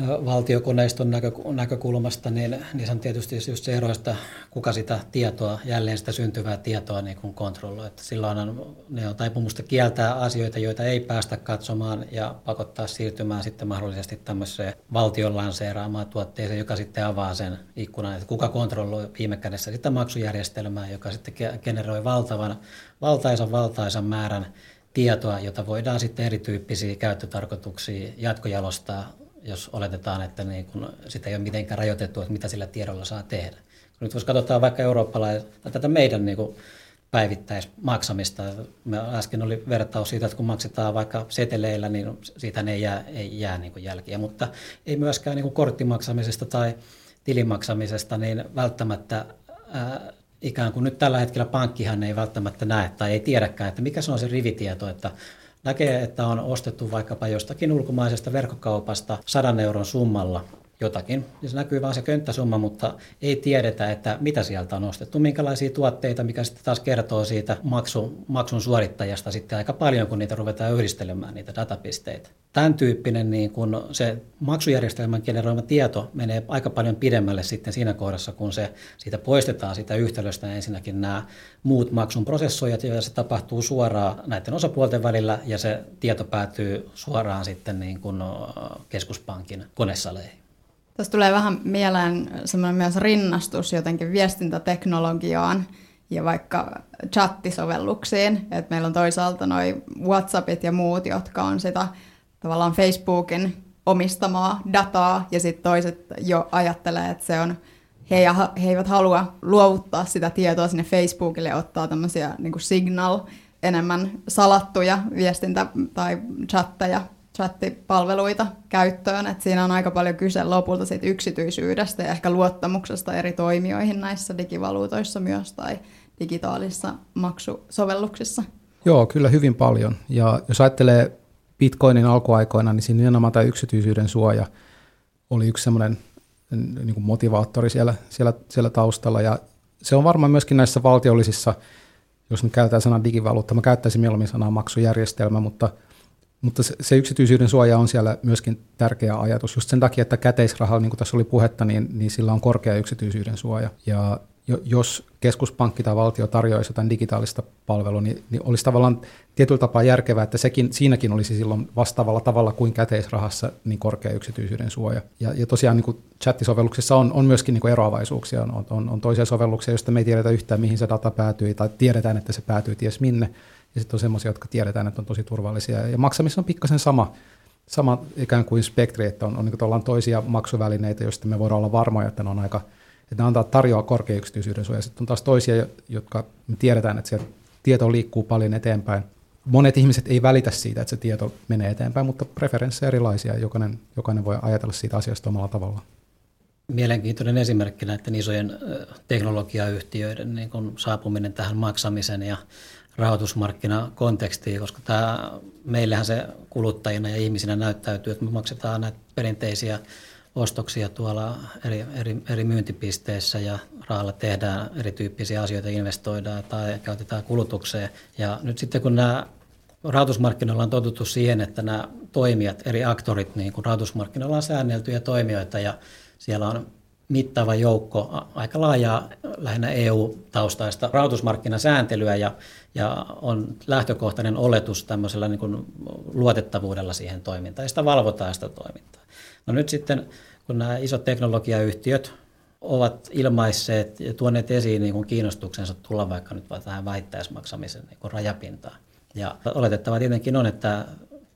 valtiokoneiston näkökulmasta, niin, niin se on tietysti just se ero, että kuka sitä tietoa, jälleen sitä syntyvää tietoa niin kuin kontrolloi. Että silloin on, ne on taipumusta kieltää asioita, joita ei päästä katsomaan ja pakottaa siirtymään sitten mahdollisesti tämmöiseen valtion lanseeraamaan tuotteeseen, joka sitten avaa sen ikkunan, että kuka kontrolloi viime kädessä sitä maksujärjestelmää, joka sitten generoi valtavan, valtaisan valtaisan määrän tietoa, jota voidaan sitten erityyppisiä käyttötarkoituksia jatkojalostaa jos oletetaan, että niin kun sitä ei ole mitenkään rajoitettu, että mitä sillä tiedolla saa tehdä. Nyt jos katsotaan vaikka eurooppalaista, tätä meidän niin kuin päivittäismaksamista. Me äsken oli vertaus siitä, että kun maksetaan vaikka seteleillä, niin siitä ei jää, ei jää niin jälkiä, mutta ei myöskään niin korttimaksamisesta tai tilimaksamisesta, niin välttämättä ää, ikään kuin nyt tällä hetkellä pankkihan ei välttämättä näe tai ei tiedäkään, että mikä se on se rivitieto, että näkee, että on ostettu vaikkapa jostakin ulkomaisesta verkkokaupasta 100 euron summalla jotakin. Se näkyy vain se könttäsumma, mutta ei tiedetä, että mitä sieltä on ostettu, minkälaisia tuotteita, mikä sitten taas kertoo siitä maksu, maksun suorittajasta sitten aika paljon, kun niitä ruvetaan yhdistelemään, niitä datapisteitä. Tämän tyyppinen niin kun se maksujärjestelmän generoima tieto menee aika paljon pidemmälle sitten siinä kohdassa, kun se siitä poistetaan sitä yhtälöstä ensinnäkin nämä muut maksun prosessoijat, ja se tapahtuu suoraan näiden osapuolten välillä, ja se tieto päätyy suoraan sitten niin kun keskuspankin konesaleihin. Tässä tulee vähän mieleen semmoinen myös rinnastus jotenkin viestintäteknologiaan ja vaikka chattisovelluksiin. Että meillä on toisaalta noin WhatsAppit ja muut, jotka on sitä tavallaan Facebookin omistamaa dataa, ja sitten toiset jo ajattelee, että se on, he, ja, he eivät halua luovuttaa sitä tietoa sinne Facebookille ja ottaa tämmöisiä niin signal, enemmän salattuja viestintä- tai chatteja chattipalveluita käyttöön. Et siinä on aika paljon kyse lopulta siitä yksityisyydestä ja ehkä luottamuksesta eri toimijoihin näissä digivaluutoissa myös tai digitaalisissa maksusovelluksissa. Joo, kyllä hyvin paljon. Ja jos ajattelee Bitcoinin alkuaikoina, niin siinä nimenomaan tämä yksityisyyden suoja oli yksi semmoinen niin kuin motivaattori siellä, siellä, siellä taustalla. Ja se on varmaan myöskin näissä valtiollisissa, jos nyt käytetään sanaa digivaluutta, mä käyttäisin mieluummin sanaa maksujärjestelmä, mutta – mutta se, yksityisyyden suoja on siellä myöskin tärkeä ajatus. Just sen takia, että käteisrahalla, niin kuin tässä oli puhetta, niin, niin sillä on korkea yksityisyyden suoja. Ja jos keskuspankki tai valtio tarjoaisi jotain digitaalista palvelua, niin, niin olisi tavallaan tietyllä tapaa järkevää, että sekin, siinäkin olisi silloin vastaavalla tavalla kuin käteisrahassa niin korkea yksityisyyden suoja. Ja, ja tosiaan niin kuin chattisovelluksissa on, on myöskin niin kuin eroavaisuuksia. On, on, on toisia sovelluksia, joista me ei tiedetä yhtään, mihin se data päätyy, tai tiedetään, että se päätyy ties minne. Ja sitten on semmoisia, jotka tiedetään, että on tosi turvallisia. Ja maksamissa on pikkasen sama, sama ikään kuin spektri, että on, on, niin toisia maksuvälineitä, joista me voidaan olla varmoja, että ne on aika, että ne antaa tarjoaa korkea yksityisyyden suoja. Sitten on taas toisia, jotka me tiedetään, että sieltä tieto liikkuu paljon eteenpäin. Monet ihmiset ei välitä siitä, että se tieto menee eteenpäin, mutta preferenssejä erilaisia. Jokainen, jokainen voi ajatella siitä asiasta omalla tavallaan. Mielenkiintoinen esimerkki näiden isojen teknologiayhtiöiden niin kuin saapuminen tähän maksamisen ja rahoitusmarkkinakontekstiin, koska tämä, meillähän se kuluttajina ja ihmisinä näyttäytyy, että me maksetaan näitä perinteisiä ostoksia tuolla eri, eri, eri myyntipisteissä ja rahalla tehdään erityyppisiä asioita, investoidaan tai käytetään kulutukseen. Ja nyt sitten kun nämä rahoitusmarkkinoilla on totuttu siihen, että nämä toimijat, eri aktorit, niin kuin rahoitusmarkkinoilla on säänneltyjä toimijoita ja siellä on mittava joukko aika laajaa lähinnä EU-taustaista rahoitusmarkkinasääntelyä ja, ja on lähtökohtainen oletus tämmöisellä niin kuin luotettavuudella siihen toimintaan ja sitä valvotaan sitä toimintaa. No nyt sitten kun nämä isot teknologiayhtiöt ovat ilmaisseet ja tuoneet esiin niin kuin kiinnostuksensa tulla vaikka nyt tähän väittäismaksamisen niin rajapintaan. Ja oletettava tietenkin on, että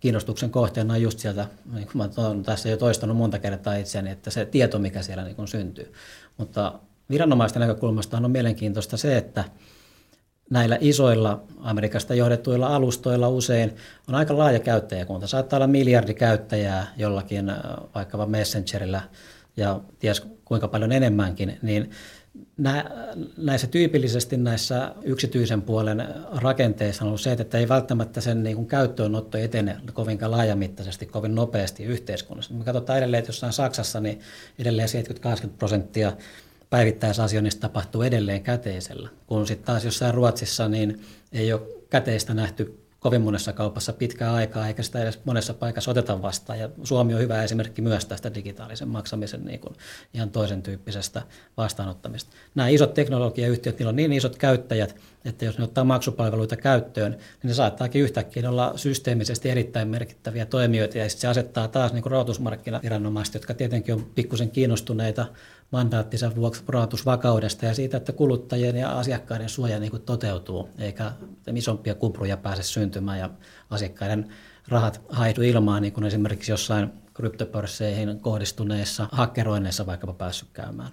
kiinnostuksen kohteena on just sieltä, niin kuin mä olen tässä jo toistanut monta kertaa itseäni, että se tieto, mikä siellä niin kuin syntyy. Mutta viranomaisten näkökulmasta on mielenkiintoista se, että näillä isoilla Amerikasta johdetuilla alustoilla usein on aika laaja käyttäjäkunta. Saattaa olla miljardi käyttäjää jollakin äh, vaikkapa Messengerillä ja ties kuinka paljon enemmänkin, niin näissä tyypillisesti näissä yksityisen puolen rakenteissa on ollut se, että ei välttämättä sen niin kuin käyttöönotto etene kovinkaan laajamittaisesti, kovin nopeasti yhteiskunnassa. Me katsotaan edelleen, että jossain Saksassa niin edelleen 70-80 prosenttia päivittäisasioinnista tapahtuu edelleen käteisellä, kun sitten taas jossain Ruotsissa niin ei ole käteistä nähty kovin monessa kaupassa pitkää aikaa, eikä sitä edes monessa paikassa oteta vastaan. Ja Suomi on hyvä esimerkki myös tästä digitaalisen maksamisen niin kuin ihan toisen tyyppisestä vastaanottamista. Nämä isot teknologiayhtiöt, niillä on niin isot käyttäjät, että jos ne ottaa maksupalveluita käyttöön, niin ne saattaakin yhtäkkiä olla systeemisesti erittäin merkittäviä toimijoita, ja sitten se asettaa taas niin rahoitusmarkkinaviranomaiset, jotka tietenkin on pikkusen kiinnostuneita mandaattinsa vuoksi rahoitusvakaudesta ja siitä, että kuluttajien ja asiakkaiden suoja niin kuin toteutuu, eikä isompia kupruja pääse syntymään ja asiakkaiden rahat haidu ilmaan, niin kuin esimerkiksi jossain kryptopörsseihin kohdistuneissa hakkeroinneissa vaikkapa päässyt käymään.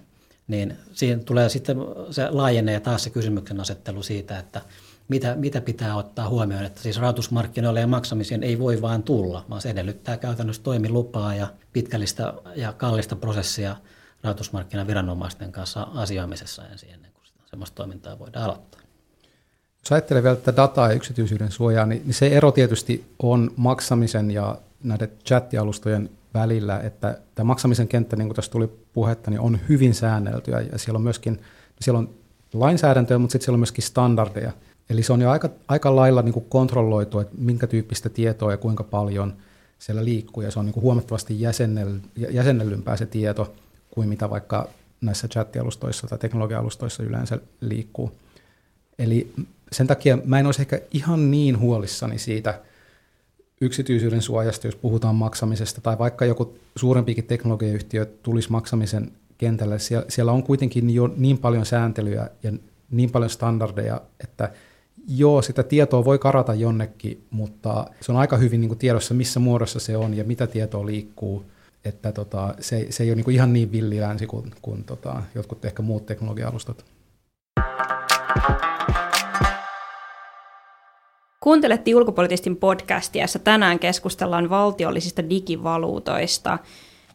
Niin siihen tulee sitten, se laajenee taas se kysymyksen asettelu siitä, että mitä, mitä pitää ottaa huomioon, että siis rahoitusmarkkinoille ja maksamiseen ei voi vaan tulla, vaan se edellyttää käytännössä toimilupaa ja pitkällistä ja kallista prosessia rahoitusmarkkinaviranomaisten kanssa asioimisessa ensin ennen kuin sitä semmoista toimintaa voidaan aloittaa. Jos ajattelee vielä tätä dataa ja yksityisyyden suojaa, niin, niin se ero tietysti on maksamisen ja näiden chattialustojen välillä, että tämä maksamisen kenttä, niin kuin tässä tuli puhetta, niin on hyvin säänneltyä ja siellä on myöskin siellä on lainsäädäntöä, mutta sitten siellä on myöskin standardeja. Eli se on jo aika, aika lailla niin kuin kontrolloitu, että minkä tyyppistä tietoa ja kuinka paljon siellä liikkuu, ja se on niin kuin huomattavasti jäsennell, jäsennellympää se tieto kuin mitä vaikka näissä chattialustoissa tai teknologia-alustoissa yleensä liikkuu. Eli sen takia mä en olisi ehkä ihan niin huolissani siitä yksityisyyden suojasta, jos puhutaan maksamisesta, tai vaikka joku suurempikin teknologiayhtiö tulisi maksamisen kentälle. Siellä, on kuitenkin jo niin paljon sääntelyä ja niin paljon standardeja, että joo, sitä tietoa voi karata jonnekin, mutta se on aika hyvin niin kuin tiedossa, missä muodossa se on ja mitä tietoa liikkuu. Että tota, se, se ei ole niin kuin ihan niin villi länsi kuin, kuin tota, jotkut ehkä muut teknologia-alustat. Kuuntelette ulkopolitistin podcastia, jossa tänään keskustellaan valtiollisista digivaluutoista.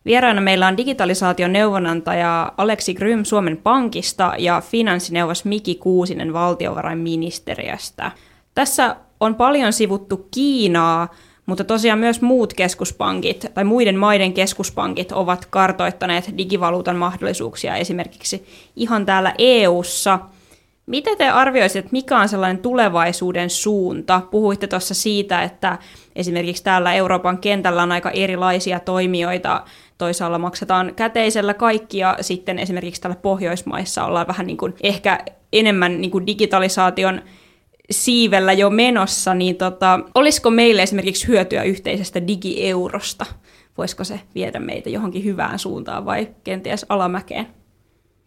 Vieraana meillä on digitalisaation neuvonantaja Aleksi Grym Suomen Pankista ja finanssineuvos Miki Kuusinen valtiovarainministeriöstä. Tässä on paljon sivuttu Kiinaa, mutta tosiaan myös muut keskuspankit tai muiden maiden keskuspankit ovat kartoittaneet digivaluutan mahdollisuuksia esimerkiksi ihan täällä EU:ssa – Miten te arvioisitte, mikä on sellainen tulevaisuuden suunta? Puhuitte tuossa siitä, että esimerkiksi täällä Euroopan kentällä on aika erilaisia toimijoita. Toisaalla maksetaan käteisellä kaikki ja sitten esimerkiksi täällä Pohjoismaissa ollaan vähän niin kuin ehkä enemmän niin kuin digitalisaation siivellä jo menossa, niin tota, olisiko meille esimerkiksi hyötyä yhteisestä digieurosta? Voisiko se viedä meitä johonkin hyvään suuntaan vai kenties alamäkeen?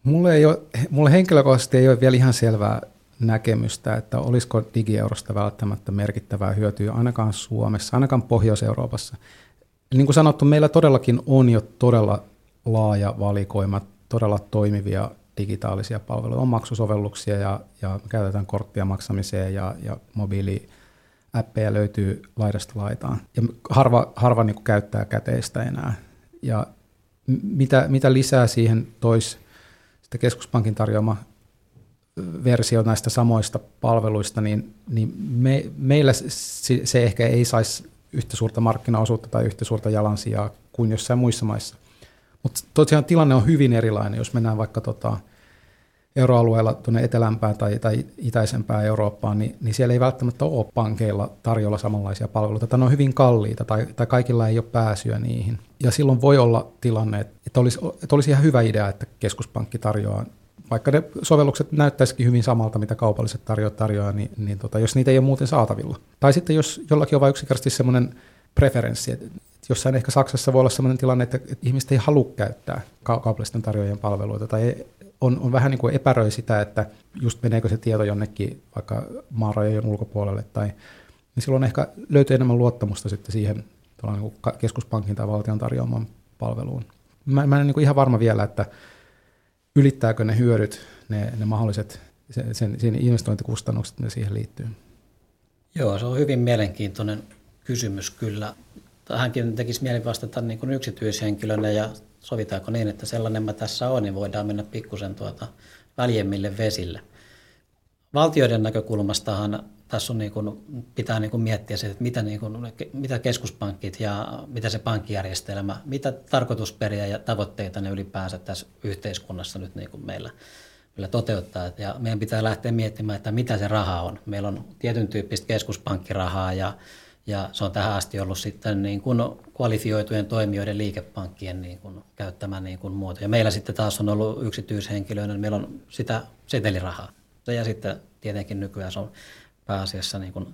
Mulle, ei ole, mulle henkilökohtaisesti ei ole vielä ihan selvää näkemystä, että olisiko digieurosta välttämättä merkittävää hyötyä ainakaan Suomessa, ainakaan Pohjois-Euroopassa. Niin kuin sanottu, meillä todellakin on jo todella laaja valikoima todella toimivia digitaalisia palveluja. On maksusovelluksia ja, ja käytetään korttia maksamiseen ja, ja mobiiliäppejä löytyy laidasta laitaan. Ja harva, harva niin kuin käyttää käteistä enää. Ja mitä, mitä lisää siihen toisi sitten keskuspankin tarjoama versio näistä samoista palveluista, niin, niin me, meillä se, se ehkä ei saisi yhtä suurta markkinaosuutta tai yhtä suurta jalansijaa kuin jossain muissa maissa. Mutta tosiaan tilanne on hyvin erilainen, jos mennään vaikka tota euroalueella tuonne etelämpään tai, tai itäisempään Eurooppaan, niin, niin siellä ei välttämättä ole pankeilla tarjolla samanlaisia palveluita, tai ne on hyvin kalliita, tai, tai kaikilla ei ole pääsyä niihin. Ja silloin voi olla tilanne, että olisi, että olisi ihan hyvä idea, että keskuspankki tarjoaa, vaikka ne sovellukset näyttäisikin hyvin samalta, mitä kaupalliset tarjoajat tarjoaa, niin, niin tota, jos niitä ei ole muuten saatavilla. Tai sitten jos jollakin on vain yksinkertaisesti semmoinen preferenssi, että jossain ehkä Saksassa voi olla sellainen tilanne, että ihmiset ei halua käyttää kaupallisten tarjoajien palveluita tai on, on vähän niin kuin epäröi sitä, että just meneekö se tieto jonnekin vaikka maarajojen ulkopuolelle tai niin silloin ehkä löytyy enemmän luottamusta sitten siihen niin kuin keskuspankin tai valtion tarjoamaan palveluun. Mä, mä en niin ihan varma vielä, että ylittääkö ne hyödyt, ne, ne mahdolliset sen, sen investointikustannukset, ne siihen liittyy. Joo, se on hyvin mielenkiintoinen kysymys kyllä. Tähänkin tekisi mieli vastata niin kuin yksityishenkilönä ja sovitaanko niin, että sellainen mä tässä on, niin voidaan mennä pikkusen tuota väljemmille vesille. Valtioiden näkökulmastahan tässä on niin kuin, pitää niin kuin miettiä se, että mitä, niin kuin, mitä keskuspankit ja mitä se pankkijärjestelmä, mitä tarkoitusperiä ja tavoitteita ne ylipäänsä tässä yhteiskunnassa nyt niin kuin meillä, meillä toteuttaa. Ja meidän pitää lähteä miettimään, että mitä se raha on. Meillä on tietyn tyyppistä keskuspankkirahaa ja ja se on tähän asti ollut sitten niin kuin kvalifioitujen toimijoiden liikepankkien niin kuin käyttämä niin kuin muoto. Ja meillä sitten taas on ollut yksityishenkilöinen, niin meillä on sitä setelirahaa. Ja sitten tietenkin nykyään se on pääasiassa niin kuin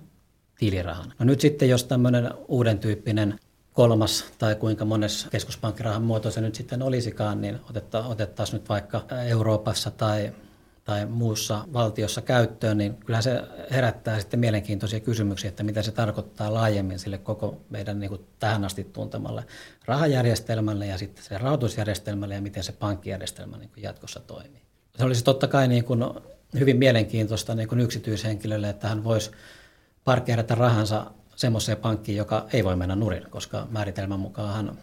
tilirahana. No nyt sitten, jos tämmöinen uuden tyyppinen kolmas tai kuinka monessa keskuspankkirahan muoto se nyt sitten olisikaan, niin otettaisiin nyt vaikka Euroopassa tai tai muussa valtiossa käyttöön, niin kyllä se herättää sitten mielenkiintoisia kysymyksiä, että mitä se tarkoittaa laajemmin sille koko meidän niin kuin tähän asti tuntemalle rahajärjestelmälle ja sitten se rahoitusjärjestelmälle ja miten se pankkijärjestelmä niin kuin jatkossa toimii. Se olisi totta kai niin kuin hyvin mielenkiintoista niin kuin yksityishenkilölle, että hän voisi parkkeerata rahansa semmoiseen pankkiin, joka ei voi mennä nurin, koska määritelmän mukaan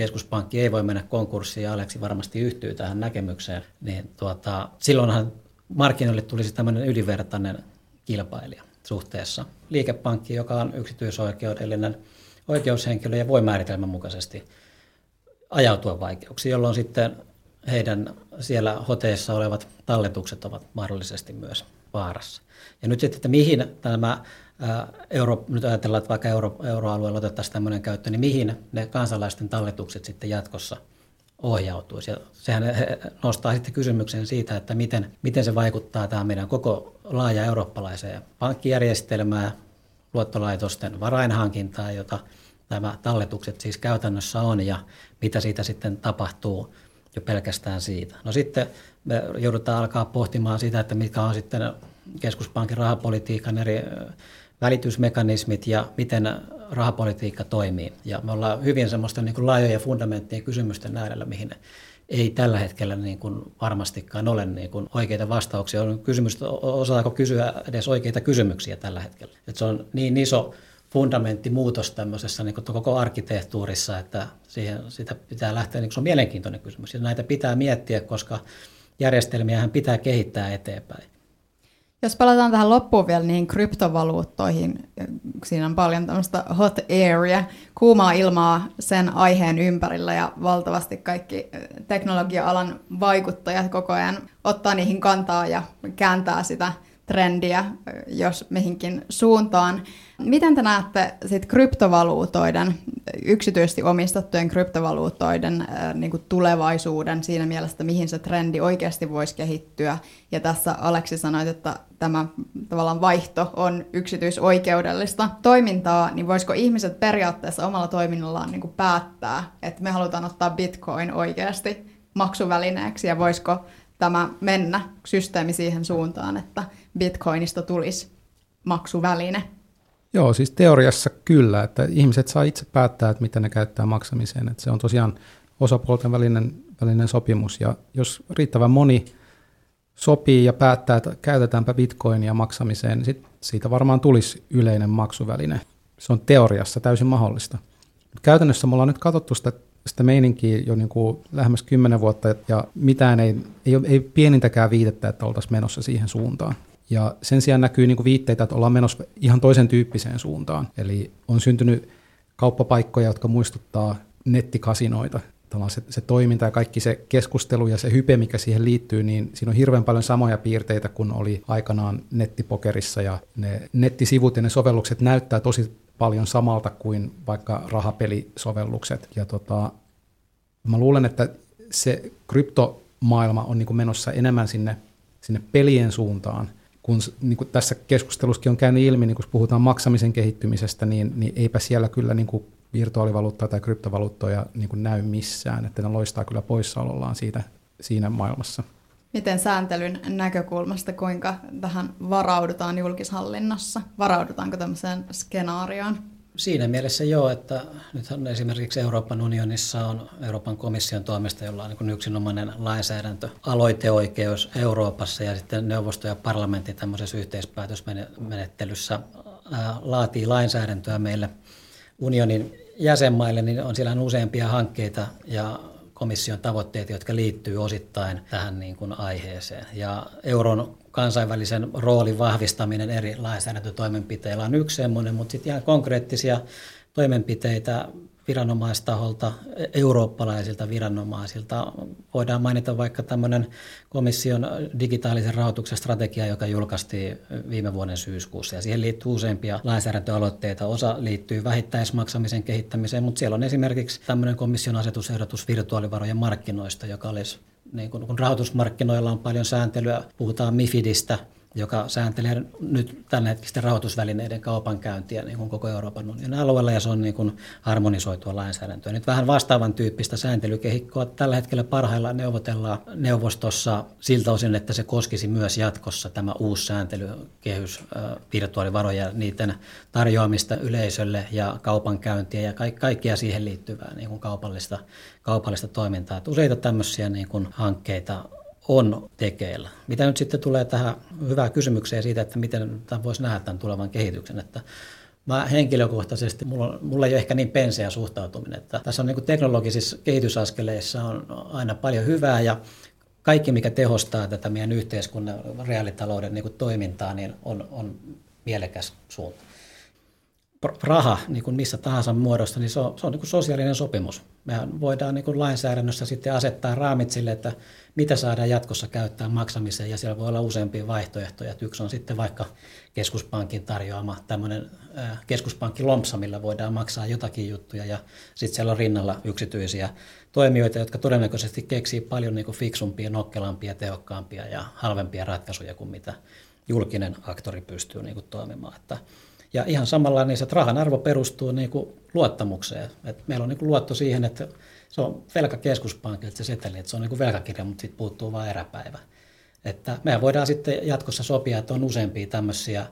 keskuspankki ei voi mennä konkurssiin ja Aleksi varmasti yhtyy tähän näkemykseen, niin tuota, silloinhan markkinoille tulisi tämmöinen ylivertainen kilpailija suhteessa liikepankki, joka on yksityisoikeudellinen oikeushenkilö ja voi määritelmän mukaisesti ajautua vaikeuksiin, jolloin sitten heidän siellä hoteissa olevat talletukset ovat mahdollisesti myös vaarassa. Ja nyt sitten, että mihin tämä euro, nyt ajatellaan, että vaikka euro, euroalueella otettaisiin tämmöinen käyttö, niin mihin ne kansalaisten talletukset sitten jatkossa ohjautuisi. Ja sehän nostaa sitten kysymyksen siitä, että miten, miten se vaikuttaa tämä meidän koko laaja eurooppalaiseen pankkijärjestelmään, luottolaitosten varainhankintaan, jota nämä talletukset siis käytännössä on ja mitä siitä sitten tapahtuu jo pelkästään siitä. No sitten me joudutaan alkaa pohtimaan sitä, että mitkä on sitten keskuspankin rahapolitiikan eri välitysmekanismit ja miten rahapolitiikka toimii. Ja me ollaan hyvin semmoista niin kuin laajoja fundamenttien kysymysten äärellä, mihin ei tällä hetkellä niin kuin varmastikaan ole niin kuin oikeita vastauksia. On kysymys, osataanko kysyä edes oikeita kysymyksiä tällä hetkellä. Et se on niin iso fundamenttimuutos tämmöisessä niin koko arkkitehtuurissa, että siihen, sitä pitää lähteä, niin se on mielenkiintoinen kysymys. Ja näitä pitää miettiä, koska järjestelmiähän pitää kehittää eteenpäin. Jos palataan tähän loppuun vielä niihin kryptovaluuttoihin, siinä on paljon tämmöistä hot area, kuumaa ilmaa sen aiheen ympärillä ja valtavasti kaikki teknologia-alan vaikuttajat koko ajan ottaa niihin kantaa ja kääntää sitä trendiä, jos mihinkin suuntaan. Miten te näette sit kryptovaluutoiden, yksityisesti omistettujen kryptovaluutoiden niin kuin tulevaisuuden siinä mielessä, mihin se trendi oikeasti voisi kehittyä? Ja tässä Aleksi sanoi, että tämä tavallaan vaihto on yksityisoikeudellista toimintaa, niin voisiko ihmiset periaatteessa omalla toiminnallaan niin kuin päättää, että me halutaan ottaa bitcoin oikeasti maksuvälineeksi ja voisiko tämä mennä systeemi siihen suuntaan, että bitcoinista tulisi maksuväline? Joo, siis teoriassa kyllä, että ihmiset saa itse päättää, että mitä ne käyttää maksamiseen. Että se on tosiaan osapuolten välinen, välinen sopimus ja jos riittävän moni sopii ja päättää, että käytetäänpä bitcoinia maksamiseen, niin sit siitä varmaan tulisi yleinen maksuväline. Se on teoriassa täysin mahdollista. Käytännössä me ollaan nyt katsottu sitä, sitä meininkiä jo niin kuin lähemmäs kymmenen vuotta ja mitään ei, ei, ei pienintäkään viitettä, että oltaisiin menossa siihen suuntaan. Ja sen sijaan näkyy niin kuin viitteitä, että ollaan menossa ihan toisen tyyppiseen suuntaan. Eli on syntynyt kauppapaikkoja, jotka muistuttaa nettikasinoita. Se, se toiminta ja kaikki se keskustelu ja se hype, mikä siihen liittyy, niin siinä on hirveän paljon samoja piirteitä kuin oli aikanaan nettipokerissa. Ja ne nettisivut ja ne sovellukset näyttää tosi paljon samalta kuin vaikka rahapelisovellukset. Ja tota, mä luulen, että se kryptomaailma on niin kuin menossa enemmän sinne, sinne pelien suuntaan – kun niin kuin tässä keskustelussakin on käynyt ilmi, niin kun puhutaan maksamisen kehittymisestä, niin, niin eipä siellä kyllä niin kuin virtuaalivaluuttaa tai kryptovaluuttoja niin kuin näy missään, että ne loistaa kyllä poissaolollaan siitä, siinä maailmassa. Miten sääntelyn näkökulmasta, kuinka tähän varaudutaan julkishallinnassa? Varaudutaanko tämmöiseen skenaarioon? Siinä mielessä joo, että nythän esimerkiksi Euroopan unionissa on Euroopan komission toimesta, jolla on niin yksinomainen lainsäädäntö, aloiteoikeus Euroopassa ja sitten neuvosto ja parlamentti tämmöisessä yhteispäätösmenettelyssä laatii lainsäädäntöä meille unionin jäsenmaille, niin on siellä useampia hankkeita ja komission tavoitteet, jotka liittyy osittain tähän niin kuin aiheeseen. Ja euron kansainvälisen roolin vahvistaminen eri lainsäädäntötoimenpiteillä on yksi semmoinen, mutta sitten ihan konkreettisia toimenpiteitä viranomaistaholta, eurooppalaisilta viranomaisilta. Voidaan mainita vaikka tämmöinen komission digitaalisen rahoituksen strategia, joka julkaistiin viime vuoden syyskuussa. Ja siihen liittyy useampia lainsäädäntöaloitteita. Osa liittyy vähittäismaksamisen kehittämiseen, mutta siellä on esimerkiksi tämmöinen komission asetusehdotus virtuaalivarojen markkinoista, joka olisi niin kun, kun rahoitusmarkkinoilla on paljon sääntelyä, puhutaan MIFIDistä, joka sääntelee nyt hetkisten rahoitusvälineiden kaupankäyntiä niin kuin koko Euroopan unionin alueella, ja se on niin kuin harmonisoitua lainsäädäntöä. Nyt vähän vastaavan tyyppistä sääntelykehikkoa tällä hetkellä parhaillaan neuvotellaan neuvostossa siltä osin, että se koskisi myös jatkossa tämä uusi sääntelykehys virtuaalivaroja, niiden tarjoamista yleisölle ja kaupankäyntiä ja kaikkia siihen liittyvää niin kuin kaupallista, kaupallista toimintaa. Että useita tämmöisiä niin kuin hankkeita on tekeillä. Mitä nyt sitten tulee tähän hyvään kysymykseen siitä, että miten tämä voisi nähdä tämän tulevan kehityksen, että Mä henkilökohtaisesti, mulla, mulla ei ole ehkä niin penseä suhtautuminen, että tässä on niin teknologisissa kehitysaskeleissa on aina paljon hyvää ja kaikki, mikä tehostaa tätä meidän yhteiskunnan reaalitalouden niin toimintaa, niin on, on mielekäs suunta raha niin kuin missä tahansa muodossa, niin se on, se on niin kuin sosiaalinen sopimus. Mehän voidaan niin kuin lainsäädännössä sitten asettaa raamit sille, että mitä saadaan jatkossa käyttää maksamiseen, ja siellä voi olla useampia vaihtoehtoja. Yksi on sitten vaikka keskuspankin tarjoama tämmöinen keskuspankki lompsa, millä voidaan maksaa jotakin juttuja, ja sitten siellä on rinnalla yksityisiä toimijoita, jotka todennäköisesti keksii paljon niin kuin fiksumpia, nokkelampia, tehokkaampia ja halvempia ratkaisuja kuin mitä julkinen aktori pystyy niin kuin toimimaan. Että ja ihan samalla niin se rahan arvo perustuu niin kuin luottamukseen. Et meillä on niin kuin luotto siihen, että se on velkakeskuspankilta se seteli, että se on niin kuin velkakirja, mutta siitä puuttuu vain eräpäivä. Että mehän voidaan sitten jatkossa sopia, että on useampia tämmöisiä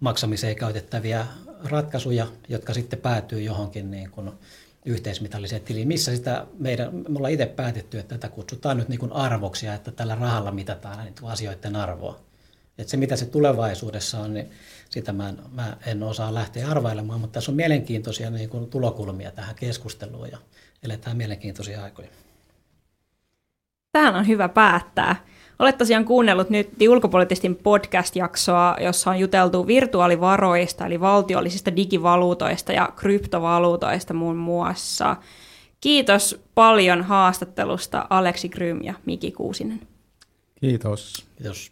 maksamiseen käytettäviä ratkaisuja, jotka sitten päätyy johonkin niin kuin yhteismitalliseen tiliin, missä sitä meidän, me ollaan itse päätetty, että tätä kutsutaan nyt niin kuin arvoksi ja että tällä rahalla mitataan näitä asioiden arvoa. Että se, mitä se tulevaisuudessa on, niin sitä mä en, mä en osaa lähteä arvailemaan, mutta tässä on mielenkiintoisia niin kuin tulokulmia tähän keskusteluun ja eletään mielenkiintoisia aikoja. Tähän on hyvä päättää. Olet tosiaan kuunnellut nyt ulkopoliittistin podcast-jaksoa, jossa on juteltu virtuaalivaroista, eli valtiollisista digivaluutoista ja kryptovaluutoista muun muassa. Kiitos paljon haastattelusta Aleksi Grym ja Miki Kuusinen. Kiitos. Kiitos.